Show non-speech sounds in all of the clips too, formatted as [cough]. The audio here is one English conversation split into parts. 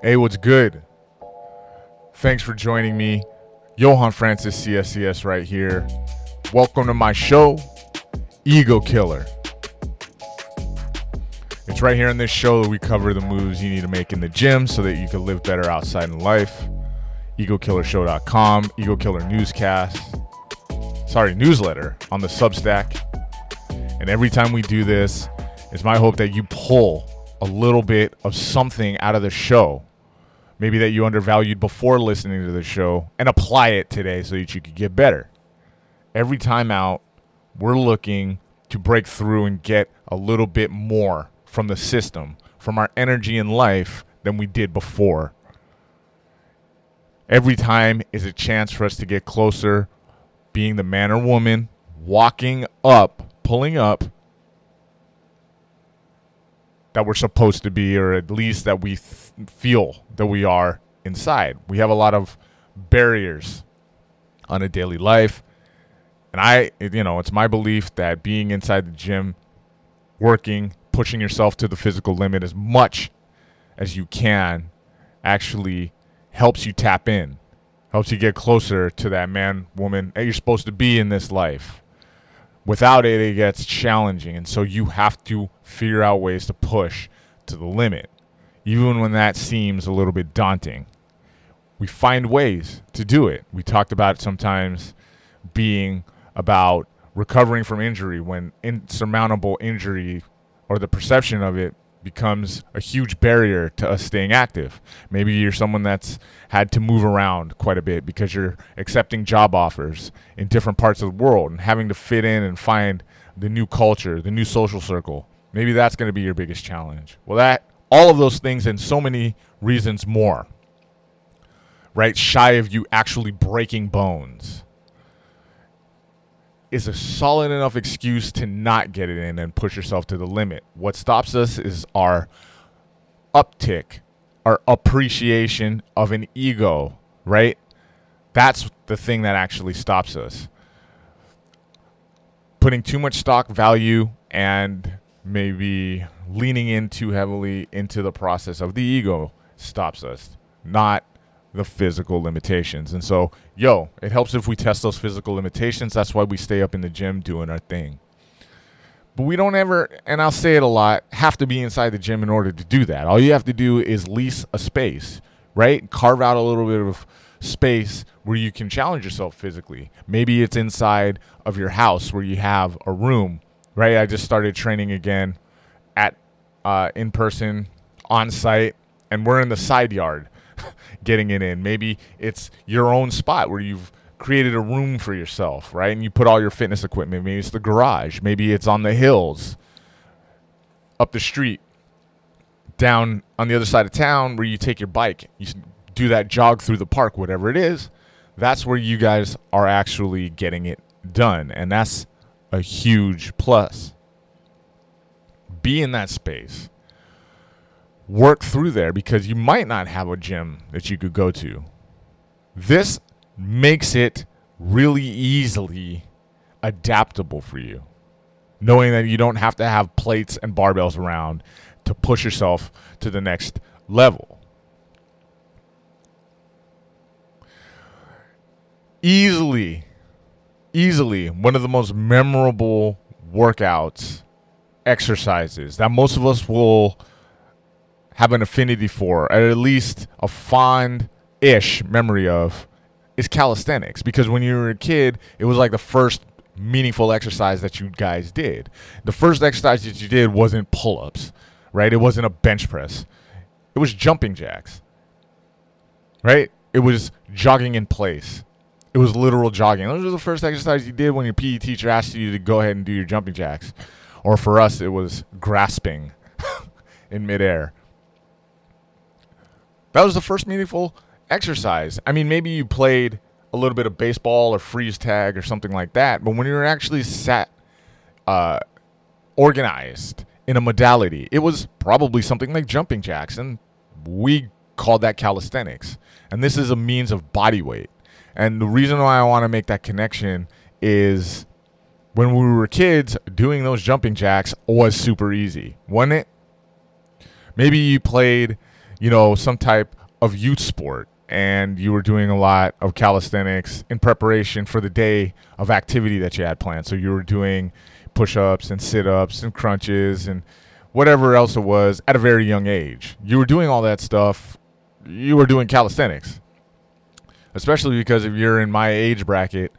Hey, what's good? Thanks for joining me. Johan Francis CSCS right here. Welcome to my show, Ego Killer. It's right here in this show that we cover the moves you need to make in the gym so that you can live better outside in life. EgoKillershow.com, Ego Killer Newscast, sorry, newsletter on the Substack. And every time we do this, it's my hope that you pull a little bit of something out of the show. Maybe that you undervalued before listening to the show and apply it today so that you could get better. Every time out, we're looking to break through and get a little bit more from the system, from our energy in life than we did before. Every time is a chance for us to get closer, being the man or woman, walking up, pulling up that we're supposed to be, or at least that we th- feel that we are inside. We have a lot of barriers on a daily life. And I, you know, it's my belief that being inside the gym, working, pushing yourself to the physical limit as much as you can actually helps you tap in, helps you get closer to that man, woman that you're supposed to be in this life. Without it, it gets challenging. And so you have to figure out ways to push to the limit, even when that seems a little bit daunting. We find ways to do it. We talked about sometimes being about recovering from injury when insurmountable injury or the perception of it becomes a huge barrier to us staying active. Maybe you're someone that's had to move around quite a bit because you're accepting job offers in different parts of the world and having to fit in and find the new culture, the new social circle. Maybe that's going to be your biggest challenge. Well, that all of those things and so many reasons more. Right shy of you actually breaking bones is a solid enough excuse to not get it in and push yourself to the limit. What stops us is our uptick, our appreciation of an ego, right? That's the thing that actually stops us. Putting too much stock value and maybe leaning in too heavily into the process of the ego stops us, not the physical limitations. And so, yo, it helps if we test those physical limitations. That's why we stay up in the gym doing our thing. But we don't ever, and I'll say it a lot, have to be inside the gym in order to do that. All you have to do is lease a space, right? Carve out a little bit of space where you can challenge yourself physically. Maybe it's inside of your house where you have a room, right? I just started training again at uh, in person, on site, and we're in the side yard [laughs] getting it in. Maybe it's your own spot where you've created a room for yourself, right? And you put all your fitness equipment. Maybe it's the garage. Maybe it's on the hills, up the street, down on the other side of town where you take your bike. You do that jog through the park, whatever it is. That's where you guys are actually getting it done. And that's a huge plus. Be in that space work through there because you might not have a gym that you could go to. This makes it really easily adaptable for you, knowing that you don't have to have plates and barbells around to push yourself to the next level. Easily, easily, one of the most memorable workouts, exercises that most of us will have an affinity for, or at least a fond ish memory of, is calisthenics. Because when you were a kid, it was like the first meaningful exercise that you guys did. The first exercise that you did wasn't pull ups, right? It wasn't a bench press, it was jumping jacks, right? It was jogging in place. It was literal jogging. Those were the first exercise you did when your PE teacher asked you to go ahead and do your jumping jacks. Or for us, it was grasping [laughs] in midair. That was the first meaningful exercise. I mean, maybe you played a little bit of baseball or freeze tag or something like that, but when you're actually sat, uh, organized in a modality, it was probably something like jumping jacks, and we called that calisthenics. And this is a means of body weight. And the reason why I want to make that connection is when we were kids, doing those jumping jacks was super easy, wasn't it? Maybe you played you know, some type of youth sport and you were doing a lot of calisthenics in preparation for the day of activity that you had planned. So you were doing push ups and sit ups and crunches and whatever else it was at a very young age. You were doing all that stuff. You were doing calisthenics. Especially because if you're in my age bracket,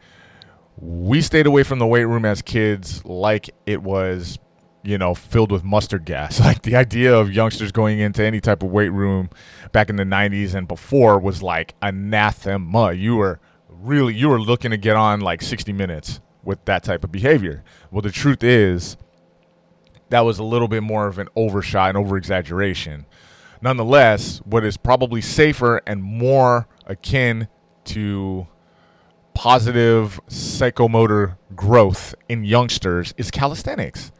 we stayed away from the weight room as kids like it was you know, filled with mustard gas. [laughs] Like the idea of youngsters going into any type of weight room back in the 90s and before was like anathema. You were really you were looking to get on like 60 minutes with that type of behavior. Well, the truth is that was a little bit more of an overshot and over exaggeration. Nonetheless, what is probably safer and more akin to positive psychomotor growth in youngsters is calisthenics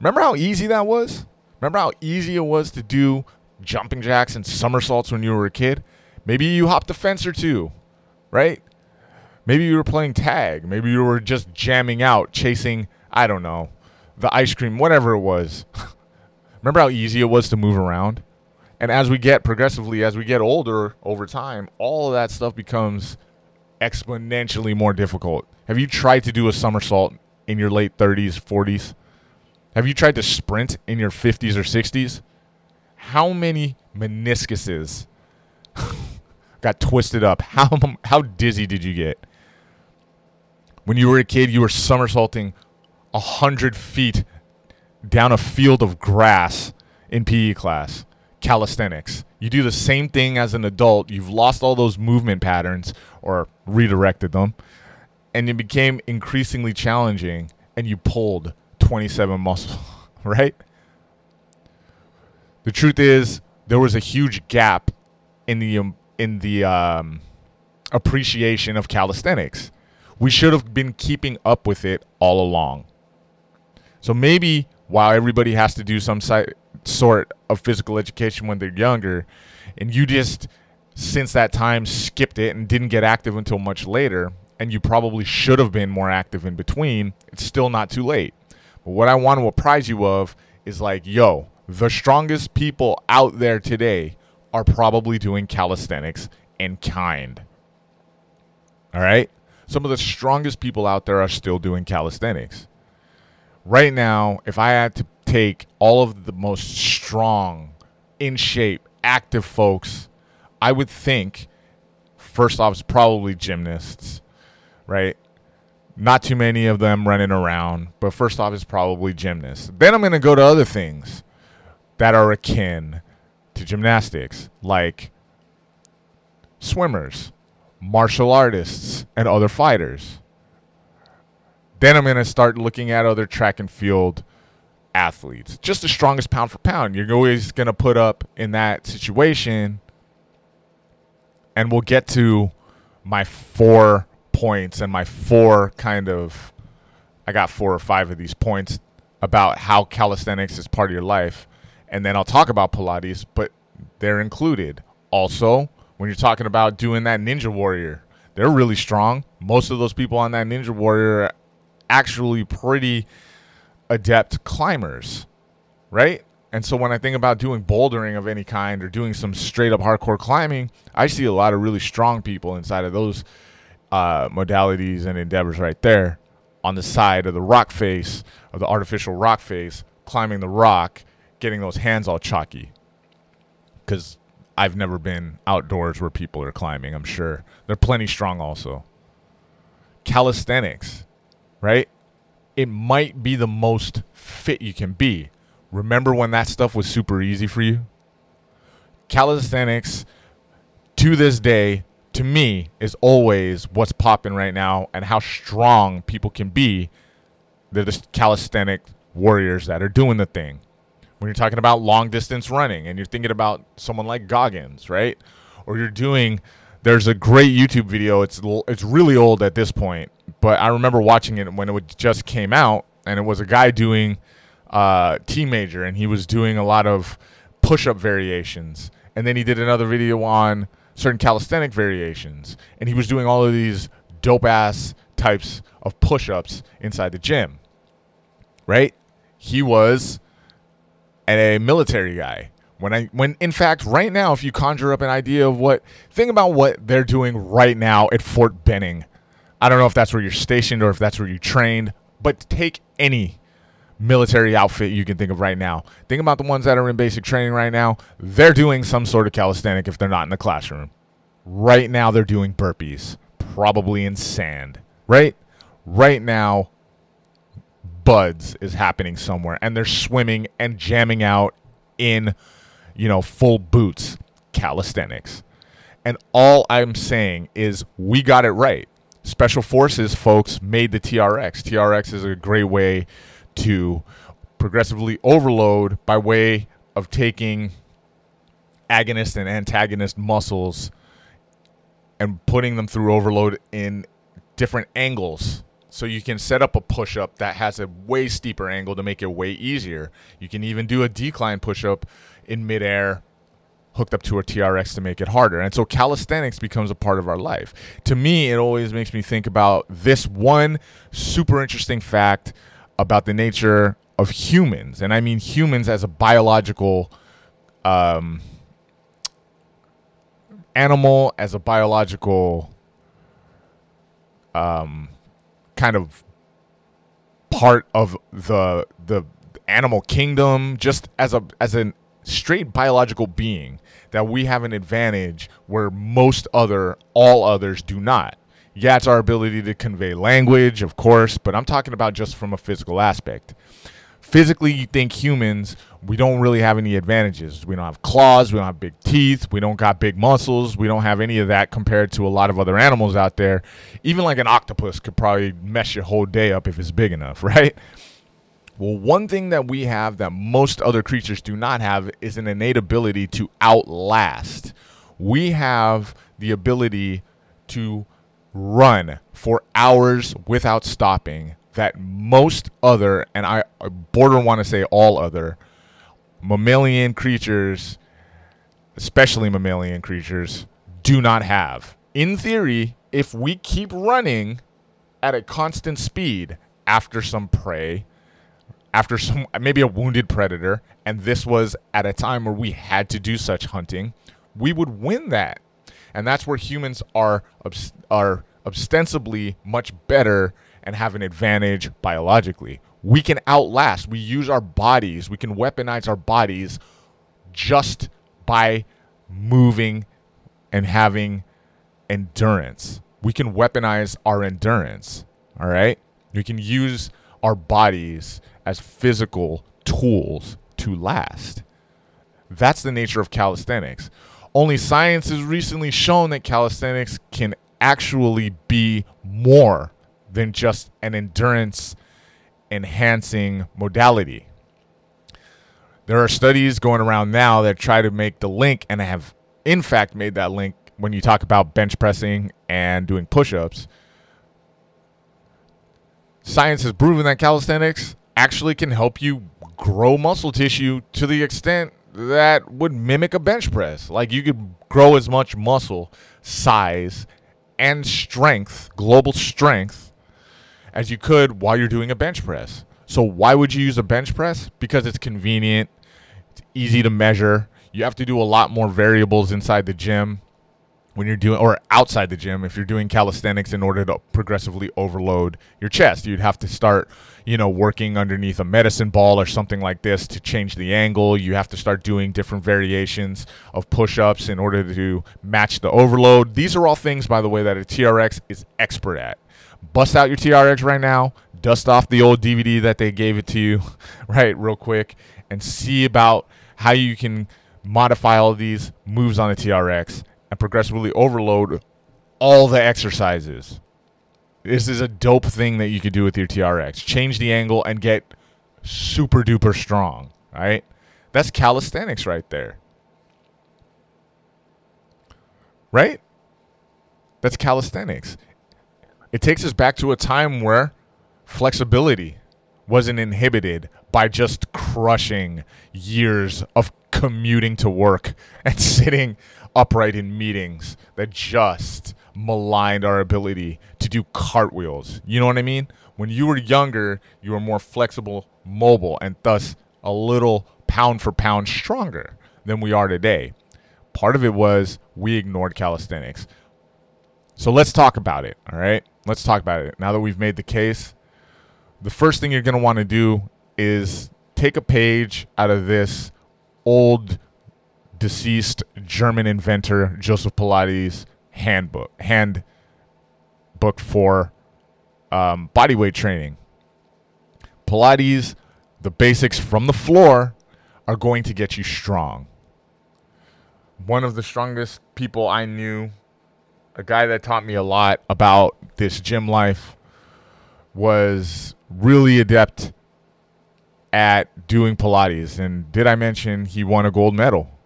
Remember how easy that was? Remember how easy it was to do jumping jacks and somersaults when you were a kid? Maybe you hopped a fence or two, right? Maybe you were playing tag. Maybe you were just jamming out, chasing, I don't know, the ice cream, whatever it was. [laughs] Remember how easy it was to move around? And as we get progressively, as we get older over time, all of that stuff becomes exponentially more difficult. Have you tried to do a somersault in your late 30s, 40s? Have you tried to sprint in your 50s or 60s? How many meniscuses [laughs] got twisted up? How [laughs] how dizzy did you get? When you were a kid, you were somersaulting a hundred feet down a field of grass in PE class, calisthenics. You do the same thing as an adult. You've lost all those movement patterns or redirected them, and it became increasingly challenging. And you pulled 27 muscle, [laughs] right? The truth is, there was a huge gap in the um, in the um, appreciation of calisthenics. We should have been keeping up with it all along. So maybe while everybody has to do some si- sort of physical education when they're younger, and you just since that time skipped it and didn't get active until much later, and you probably should have been more active in between, it's still not too late. What I want to apprise you of is like, yo, the strongest people out there today are probably doing calisthenics in kind. All right? Some of the strongest people out there are still doing calisthenics. Right now, if I had to take all of the most strong, in shape, active folks, I would think first off, it's probably gymnasts, right? Not too many of them running around, but first off, it's probably gymnasts. Then I'm going to go to other things that are akin to gymnastics, like swimmers, martial artists, and other fighters. Then I'm going to start looking at other track and field athletes. Just the strongest pound for pound. You're always going to put up in that situation. And we'll get to my four points and my four kind of I got four or five of these points about how calisthenics is part of your life. And then I'll talk about Pilates, but they're included. Also, when you're talking about doing that Ninja Warrior, they're really strong. Most of those people on that Ninja Warrior are actually pretty adept climbers, right? And so when I think about doing bouldering of any kind or doing some straight up hardcore climbing, I see a lot of really strong people inside of those uh, modalities and endeavors right there on the side of the rock face of the artificial rock face, climbing the rock, getting those hands all chalky. Because I've never been outdoors where people are climbing. I'm sure they're plenty strong. Also, calisthenics, right? It might be the most fit you can be. Remember when that stuff was super easy for you? Calisthenics to this day to me is always what's popping right now and how strong people can be. They're the calisthenic warriors that are doing the thing. When you're talking about long distance running and you're thinking about someone like Goggins, right? Or you're doing there's a great YouTube video. It's it's really old at this point, but I remember watching it when it just came out, and it was a guy doing uh, Tee Major, and he was doing a lot of push-up variations, and then he did another video on certain calisthenic variations, and he was doing all of these dope ass types of push ups inside the gym. Right? He was a military guy, When I when in fact right now if you conjure up an idea of what think about what they're doing right now at Fort Benning. I don't know if that's where you're stationed or if that's where you trained, but take any military outfit you can think of right now. Think about the ones that are in basic training right now. They're doing some sort of calisthenic if they're not in the classroom. Right now they're doing burpees, probably in sand. Right? Right now BUD/S is happening somewhere and they're swimming and jamming out in you know full boots calisthenics. And all I'm saying is we got it right. Special Forces folks made the TRX. TRX is a great way to progressively overload by way of taking agonist and antagonist muscles and putting them through overload in different angles. So you can set up a push up that has a way steeper angle to make it way easier. You can even do a decline push up in midair hooked up to a TRX to make it harder. And so calisthenics becomes a part of our life. To me, it always makes me think about this one super interesting fact about the nature of humans. And I mean humans as a biological um, animal, as a biological um, kind of part of the the animal kingdom just as a as an straight biological being that we have an advantage where most other all others do not. Yeah, it's our ability to convey language, of course, but I'm talking about just from a physical aspect. Physically, you think humans, we don't really have any advantages. We don't have claws, we don't have big teeth, we don't got big muscles, we don't have any of that compared to a lot of other animals out there. Even like an octopus could probably mess your whole day up if it's big enough, [laughs] right? Well, one thing that we have that most other creatures do not have is an innate ability to outlast. We have the ability to run for hours without stopping that most other, and I border want to say all other, mammalian creatures, especially mammalian creatures, do not have. In theory, if we keep running at a constant speed after some prey, after some maybe a wounded predator, and this was at a time where we had to do such hunting, we would win that. And that's where humans are are ostensibly much better and have an advantage biologically. We can outlast. We use our bodies. We can weaponize our bodies just by moving and having endurance. We can weaponize our endurance. All right? We can use our bodies as physical tools to last. That's the nature of calisthenics. Only science has recently shown that calisthenics can actually be more than just an endurance enhancing modality. There are studies going around now that try to make the link, and I have in fact made that link when you talk about bench pressing and doing push ups. Science has proven that calisthenics actually can help you grow muscle tissue to the extent that would mimic a bench press. Like you could grow as much muscle size and strength, global strength, as you could while you're doing a bench press. So why would you use a bench press? Because it's convenient, it's easy to measure. You have to do a lot more variables inside the gym when you're doing or outside the gym if you're doing calisthenics in order to progressively overload your chest you'd have to start you know working underneath a medicine ball or something like this to change the angle. You have to start doing different variations of push-ups in order to match the overload. These are all things by the way that a TRX is expert at. Bust out your TRX right now dust off the old DVD that they gave it to you [laughs] right real quick and see about how you can modify all these moves on a TRX and progressively overload all the exercises. This is a dope thing that you could do with your TRX. Change the angle and get super duper strong, right? That's calisthenics right there. Right? That's calisthenics. It takes us back to a time where flexibility wasn't inhibited by just crushing years of commuting to work and [laughs] sitting upright in meetings that just maligned our ability to do cartwheels. You know what I mean? When you were younger, you were more flexible, mobile, and thus a little pound for pound stronger. than we are today. Part of it was we ignored calisthenics. So let's talk about it, all right? Let's talk about it. Now that we've made the case, the first thing you're going to want to do is take a page out of this old deceased German inventor Joseph Pilates handbook handbook for um, bodyweight training. Pilates, the basics from the floor are going to get you strong. One of the strongest people I knew, a guy that taught me a lot about this gym life, was really adept at doing Pilates. And did I mention he won a gold medal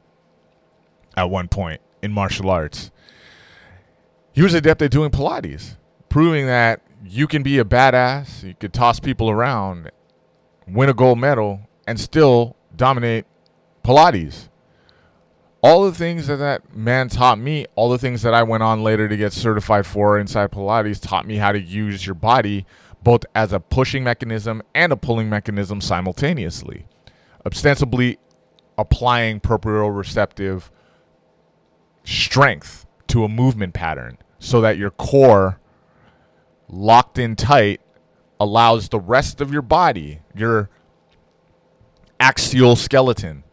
at one point in martial arts? He was adept at doing Pilates, proving that you can be a badass, you could toss people around, win a gold medal, and still dominate Pilates. All the things that that man taught me, all the things that I went on later to get certified for inside Pilates, taught me how to use your body both as a pushing mechanism and a pulling mechanism simultaneously, ostensibly applying proprioceptive strength to a movement pattern so that your core locked in tight allows the rest of your body, your axial skeleton,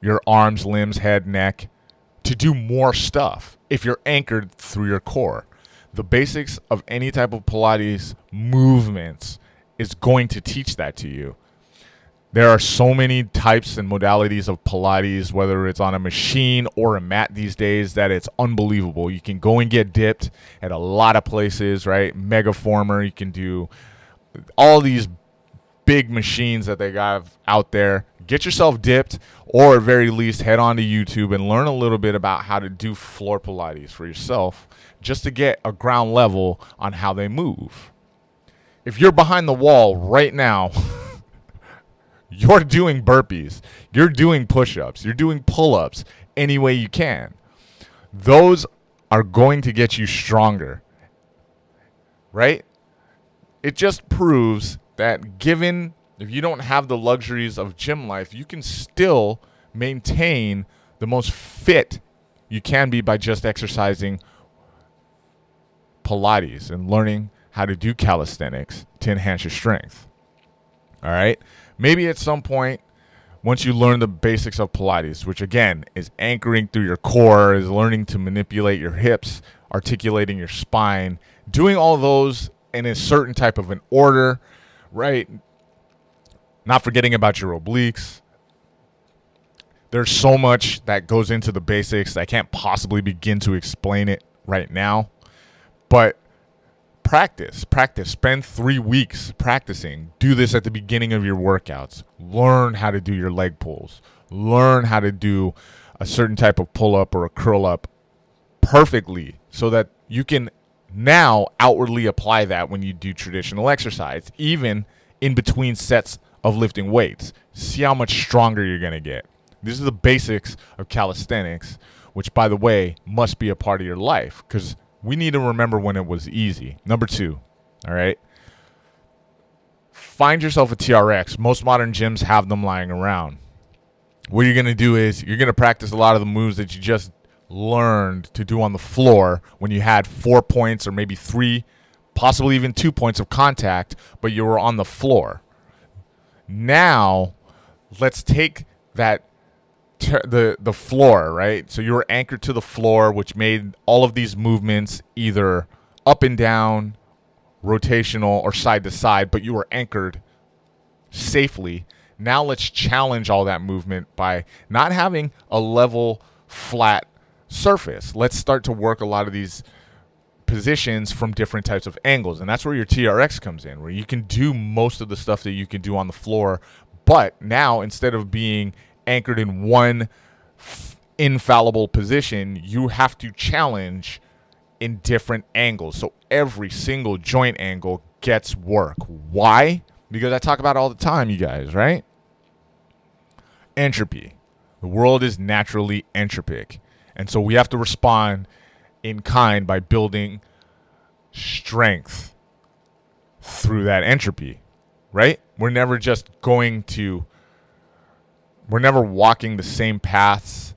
your arms, limbs, head, neck, to do more stuff if you're anchored through your core. The basics of any type of Pilates movements is going to teach that to you. There are so many types and modalities of Pilates, whether it's on a machine or a mat these days, that it's unbelievable. You can go and get dipped at a lot of places, right? Megaformer, you can do all these big machines that they got out there. Get yourself dipped, or at very least, head on to YouTube and learn a little bit about how to do floor Pilates for yourself, just to get a ground level on how they move. If you're behind the wall right now, [laughs] You're doing burpees. You're doing push ups. You're doing pull ups any way you can. Those are going to get you stronger. Right? It just proves that given if you don't have the luxuries of gym life, you can still maintain the most fit you can be by just exercising Pilates and learning how to do calisthenics to enhance your strength. All right maybe at some point once you learn the basics of Pilates, which again is anchoring through your core, is learning to manipulate your hips, articulating your spine, doing all those in a certain type of an order, right? Not forgetting about your obliques. There's so much that goes into the basics. I can't possibly begin to explain it right now. But practice, practice. Spend three weeks practicing. Do this at the beginning of your workouts. Learn how to do your leg pulls. Learn how to do a certain type of pull up or a curl up perfectly so that you can now outwardly apply that when you do traditional exercise, even in between sets of lifting weights. See how much stronger you're going to get. These are the basics of calisthenics, which, by the way, must be a part of your life because we need to remember when it was easy. Number two, all right. Find yourself a TRX. Most modern gyms have them lying around. What you're going to do is you're going to practice a lot of the moves that you just learned to do on the floor when you had four points or maybe three, possibly even two points of contact, but you were on the floor. Now, let's take that the the floor, right? So you were anchored to the floor, which made all of these movements either up and down, rotational, or side to side, but you were anchored safely. Now let's challenge all that movement by not having a level, flat surface. Let's start to work a lot of these positions from different types of angles. And that's where your TRX comes in, where you can do most of the stuff that you can do on the floor. But now, instead of being anchored in one f- infallible position, you have to challenge in different angles. So every single joint angle gets work. Why? Because I talk about all the time, you guys, right? Entropy. The world is naturally entropic. And so we have to respond in kind by building strength through that entropy, right? We're never just going to we're never walking the same paths,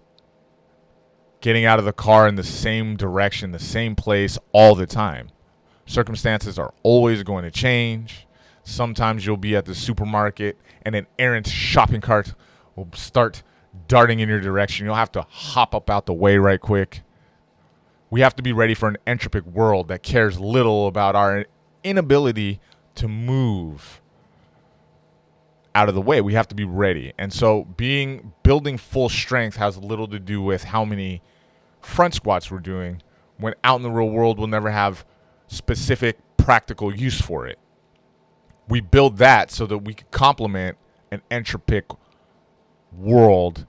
getting out of the car in the same direction, the same place all the time. Circumstances are always going to change. Sometimes you'll be at the supermarket and an errant shopping cart will start darting in your direction. You'll have to hop up out the way right quick. We have to be ready for an entropic world that cares little about our inability to move out of the way. We have to be ready. And so being building full strength has little to do with how many front squats we're doing when out in the real world we'll never have specific practical use for it. We build that so that we can complement an entropic world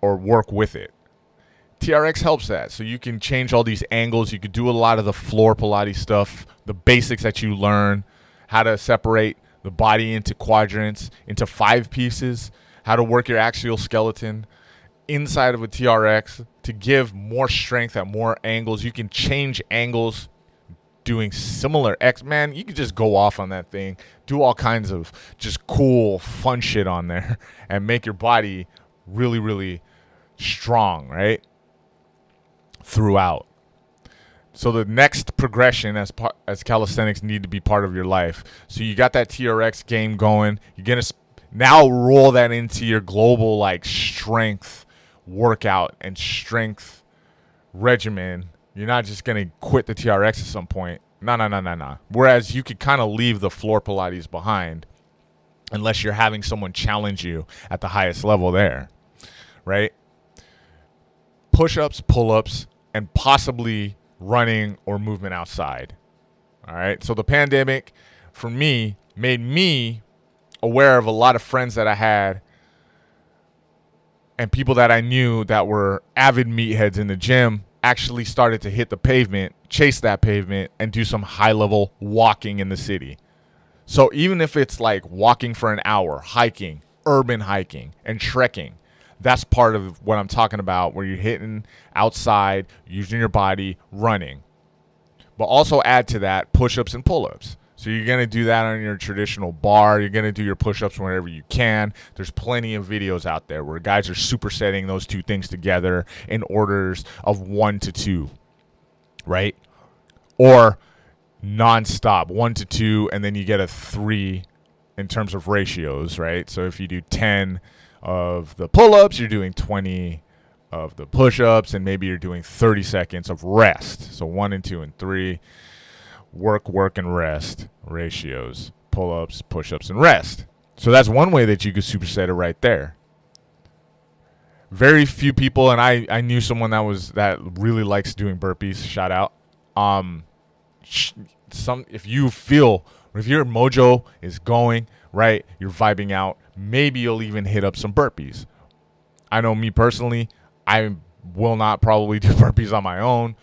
or work with it. TRX helps that. So you can change all these angles. You could do a lot of the floor Pilates stuff, the basics that you learn, how to separate the body into quadrants, into five pieces, how to work your axial skeleton inside of a TRX to give more strength at more angles. You can change angles doing similar X Man. You can just go off on that thing, do all kinds of just cool, fun shit on there, [laughs] and make your body really, really strong, right? Throughout. So the next progression as part, as calisthenics need to be part of your life. So you got that TRX game going. You're gonna sp- now roll that into your global like strength workout and strength regimen. You're not just gonna quit the TRX at some point. No, no, no, no, no. Whereas you could kind of leave the floor Pilates behind, unless you're having someone challenge you at the highest level there, right? Push-ups, pull-ups, and possibly running or movement outside. All right. So the pandemic for me made me aware of a lot of friends that I had and people that I knew that were avid meatheads in the gym actually started to hit the pavement, chase that pavement, and do some high level walking in the city. So even if it's like walking for an hour, hiking, urban hiking, and trekking, that's part of what I'm talking about where you're hitting outside, using your body, running. But also add to that push ups and pull ups. So you're going to do that on your traditional bar. You're going to do your push-ups whenever you can. There's plenty of videos out there where guys are supersetting those two things together in orders of 1 to 2. Right? Or nonstop, 1 to 2 and then you get a 3 in terms of ratios, right? So if you do 10 of the pull ups, you're doing 20 of the push ups, and maybe you're doing 30 seconds of rest. So one and two and three work, work, and rest ratios pull ups, push ups, and rest. So that's one way that you could superset it right there. Very few people, and I, I knew someone that was that really likes doing burpees. Shout out. Um, some if you feel if your mojo is going right, you're vibing out maybe you'll even hit up some burpees. I know me personally, I will not probably [laughs] do burpees on my own,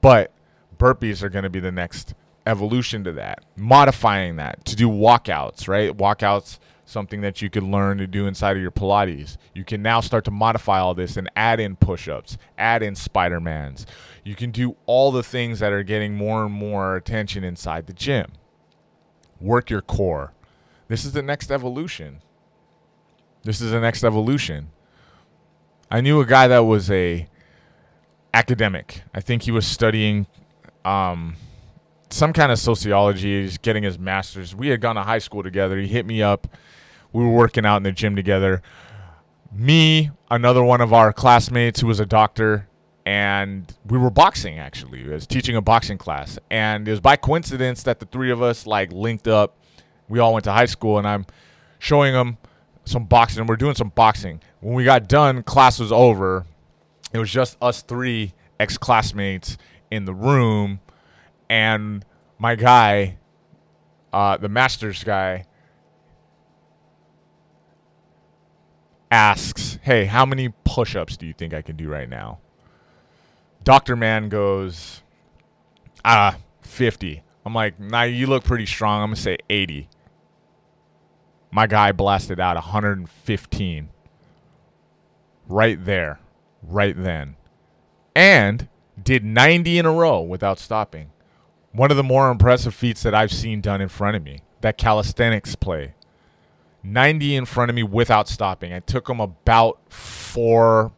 but burpees are going to be the next evolution to that. Modifying that to do walkouts, right? Walkouts something that you can learn to do inside of your Pilates. You can now start to modify all this and add in push-ups, add in Spider-Mans. You can do all the things that are getting more and more attention inside the gym. Work your core. This is the next evolution. This is the next evolution. I knew a guy that was a academic. I think he was studying um, some kind of sociology. He's getting his master's. We had gone to high school together. He hit me up. We were working out in the gym together. Me, another one of our classmates who was a doctor, and we were boxing actually. I was teaching a boxing class, and it was by coincidence that the three of us like linked up. We all went to high school, and I'm showing them some boxing and we're doing some boxing. When we got done, class was over. It was just us three ex classmates in the room, and my guy, uh, the master's guy, asks, Hey, how many push ups do you think I can do right now? Dr. Man goes, Ah, 50. I'm like, Nah, you look pretty strong. I'm going to say 80 my guy blasted out 115 right there, right then, and did 90 in a row without stopping. One of the more impressive feats that I've seen done in front of me, that calisthenics play. 90 in front of me without stopping. It took him about four,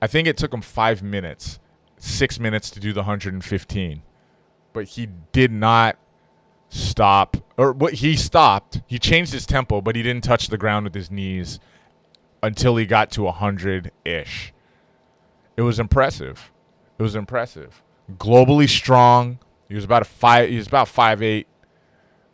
I think it took him five minutes, six minutes to do the 115. But he did not stop, or what he stopped. He changed his tempo, but he didn't touch the ground with his knees until he got to 100 ish. It was impressive. It was impressive. Globally strong. He was about a five. He was about five eight.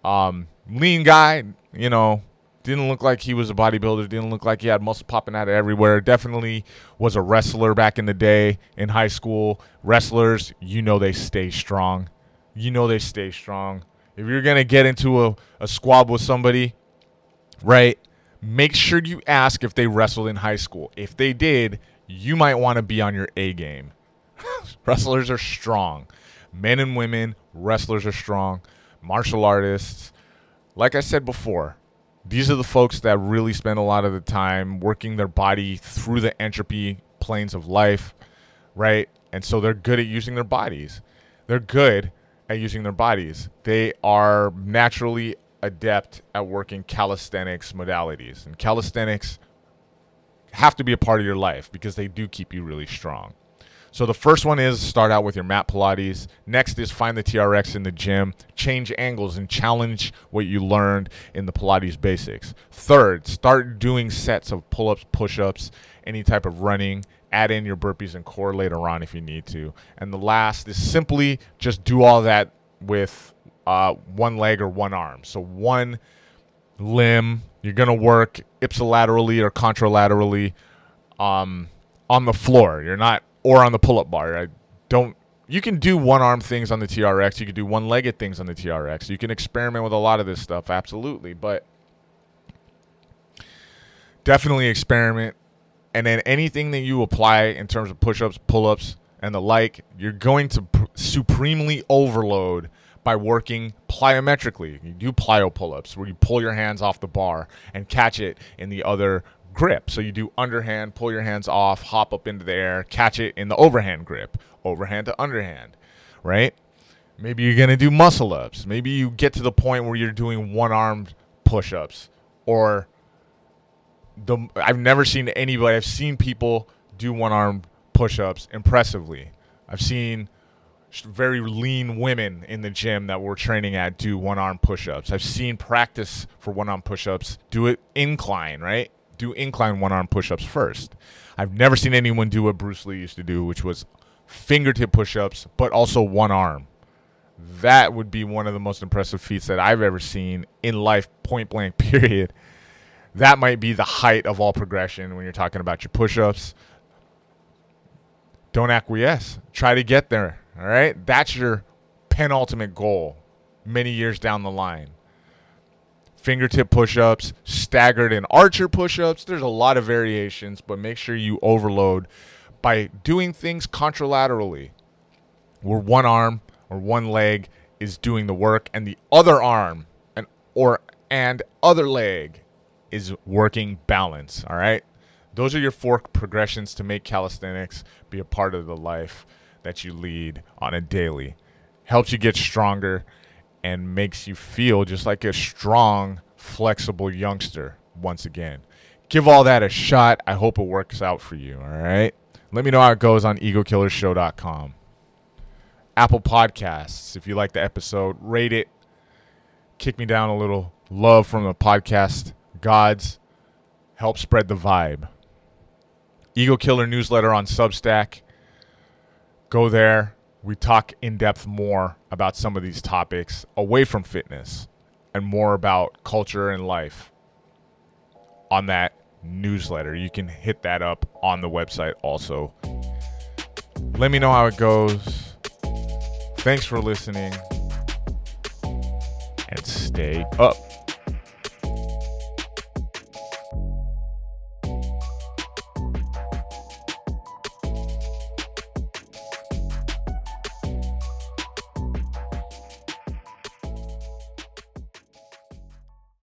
Um, lean guy. You know, didn't look like he was a bodybuilder. Didn't look like he had muscle popping out of everywhere. Definitely was a wrestler back in the day in high school. Wrestlers, you know, they stay strong. You know, they stay strong. If you're gonna get into a, a squab with somebody, right? Make sure you ask if they wrestled in high school. If they did, you might want to be on your A game. [laughs] wrestlers are strong. Men and women, wrestlers are strong. Martial artists. Like I said before, these are the folks that really spend a lot of the time working their body through the entropy planes of life, right? And so they're good at using their bodies. They're good using their bodies. They are naturally adept at working calisthenics modalities. And calisthenics have to be a part of your life because they do keep you really strong. So the first one is start out with your mat Pilates. Next is find the TRX in the gym, change angles and challenge what you learned in the Pilates basics. Third, start doing sets of pull-ups, push-ups, any type of running. Add in your burpees and core later on if you need to. And the last is simply just do all that with uh, one leg or one arm. So one limb, you're gonna work ipsilaterally or contralaterally um, on the floor. You're not or on the pull-up bar. I don't. You can do one-arm things on the TRX. You can do one-legged things on the TRX. You can experiment with a lot of this stuff, absolutely, but definitely experiment. And then anything that you apply in terms of push-ups, pull-ups, and the like, you're going to pr- supremely overload by working plyometrically. You do plyo pull-ups where you pull your hands off the bar and catch it in the other grip. So you do underhand, pull your hands off, hop up into the air, catch it in the overhand grip, overhand to underhand, right? Maybe you're going to do muscle ups. Maybe you get to the point where you're doing one armed push ups or the I've never seen anybody I've seen people do one arm push ups impressively. I've seen very lean women in the gym that we're training at do one arm push ups. I've seen practice for one arm push ups do it incline, right? do incline one arm push ups first. I've never seen anyone do what Bruce Lee used to do, which was fingertip push ups, but also one arm. That would be one of the most impressive feats that I've ever seen in life, point blank, [laughs] period. That might be the height of all progression when you're talking about your push ups. Don't acquiesce. Try to get there. All right? That's your penultimate goal many years down the line fingertip push-ups, staggered and archer push-ups. There's a lot of variations, but make sure you overload by doing things contralaterally, where one arm or one leg is doing the work and the other arm and or and other leg is working balance, all right? Those are your four progressions to make calisthenics be a part of the life that you lead on a daily. Helps you get stronger and makes you feel just like a strong, flexible youngster once again. Give all that a shot. I hope it works out for you. All right. Let me know how it goes on egokillershow.com. Apple Podcasts. If you like the episode, rate it. Kick me down a little love from the podcast gods. Help spread the vibe. Ego Killer newsletter on Substack. Go there we talk in depth more about some of these topics away from fitness and more about culture and life on that newsletter. You can hit that up on the website also. Let me know how it goes. Thanks for listening and stay up.